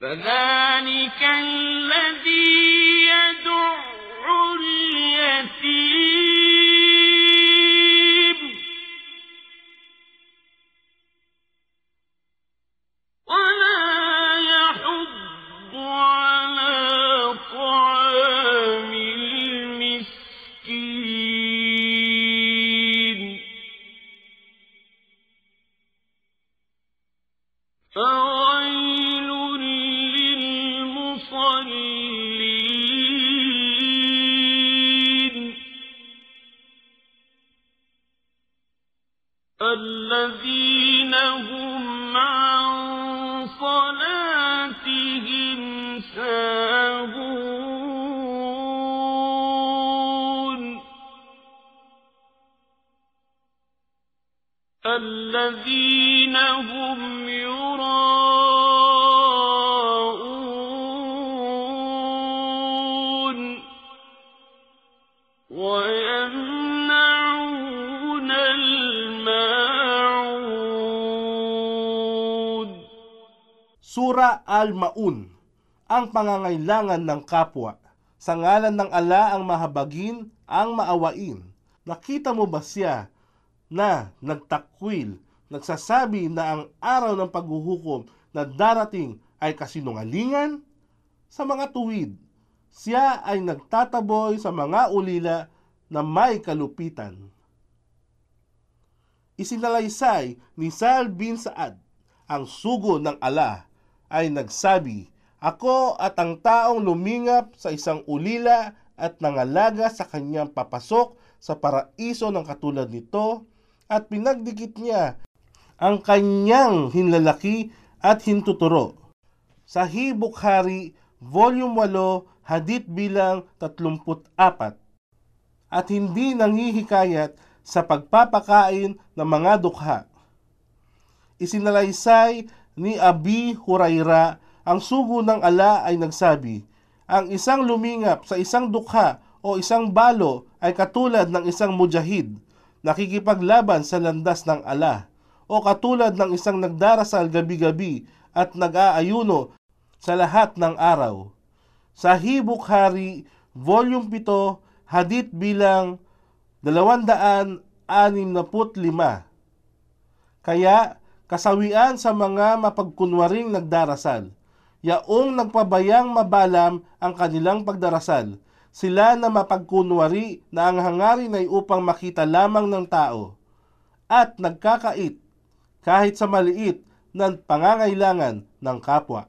فذلك الذي يدع اليتيم. ولا يحض على طعام المسكين. الذين هم عن صلاتهم ساهون. الذين هم يراءون. ويمنعون Sura Al-Maun, ang pangangailangan ng kapwa. Sa ngalan ng ala ang mahabagin, ang maawain. Nakita mo ba siya na nagtakwil, nagsasabi na ang araw ng paghuhukom na darating ay kasinungalingan? Sa mga tuwid, siya ay nagtataboy sa mga ulila na may kalupitan. Isinalaysay ni Sal bin Saad ang sugo ng ala ay nagsabi, Ako at ang taong lumingap sa isang ulila at nangalaga sa kanyang papasok sa paraiso ng katulad nito at pinagdikit niya ang kanyang hinlalaki at hintuturo. Sahih Bukhari, Volume 8, Hadith bilang 34 at hindi nanghihikayat sa pagpapakain ng mga dukha. Isinalaysay ni Abi Huraira ang sugo ng ala ay nagsabi, ang isang lumingap sa isang dukha o isang balo ay katulad ng isang mujahid, nakikipaglaban sa landas ng ala, o katulad ng isang nagdarasal gabi-gabi at nag-aayuno sa lahat ng araw. Sahih Bukhari, Volume 7, Hadith bilang 265. Kaya, kasawian sa mga mapagkunwaring nagdarasal. Yaong nagpabayang mabalam ang kanilang pagdarasal. Sila na mapagkunwari na ang hangarin ay upang makita lamang ng tao. At nagkakait kahit sa maliit ng pangangailangan ng kapwa.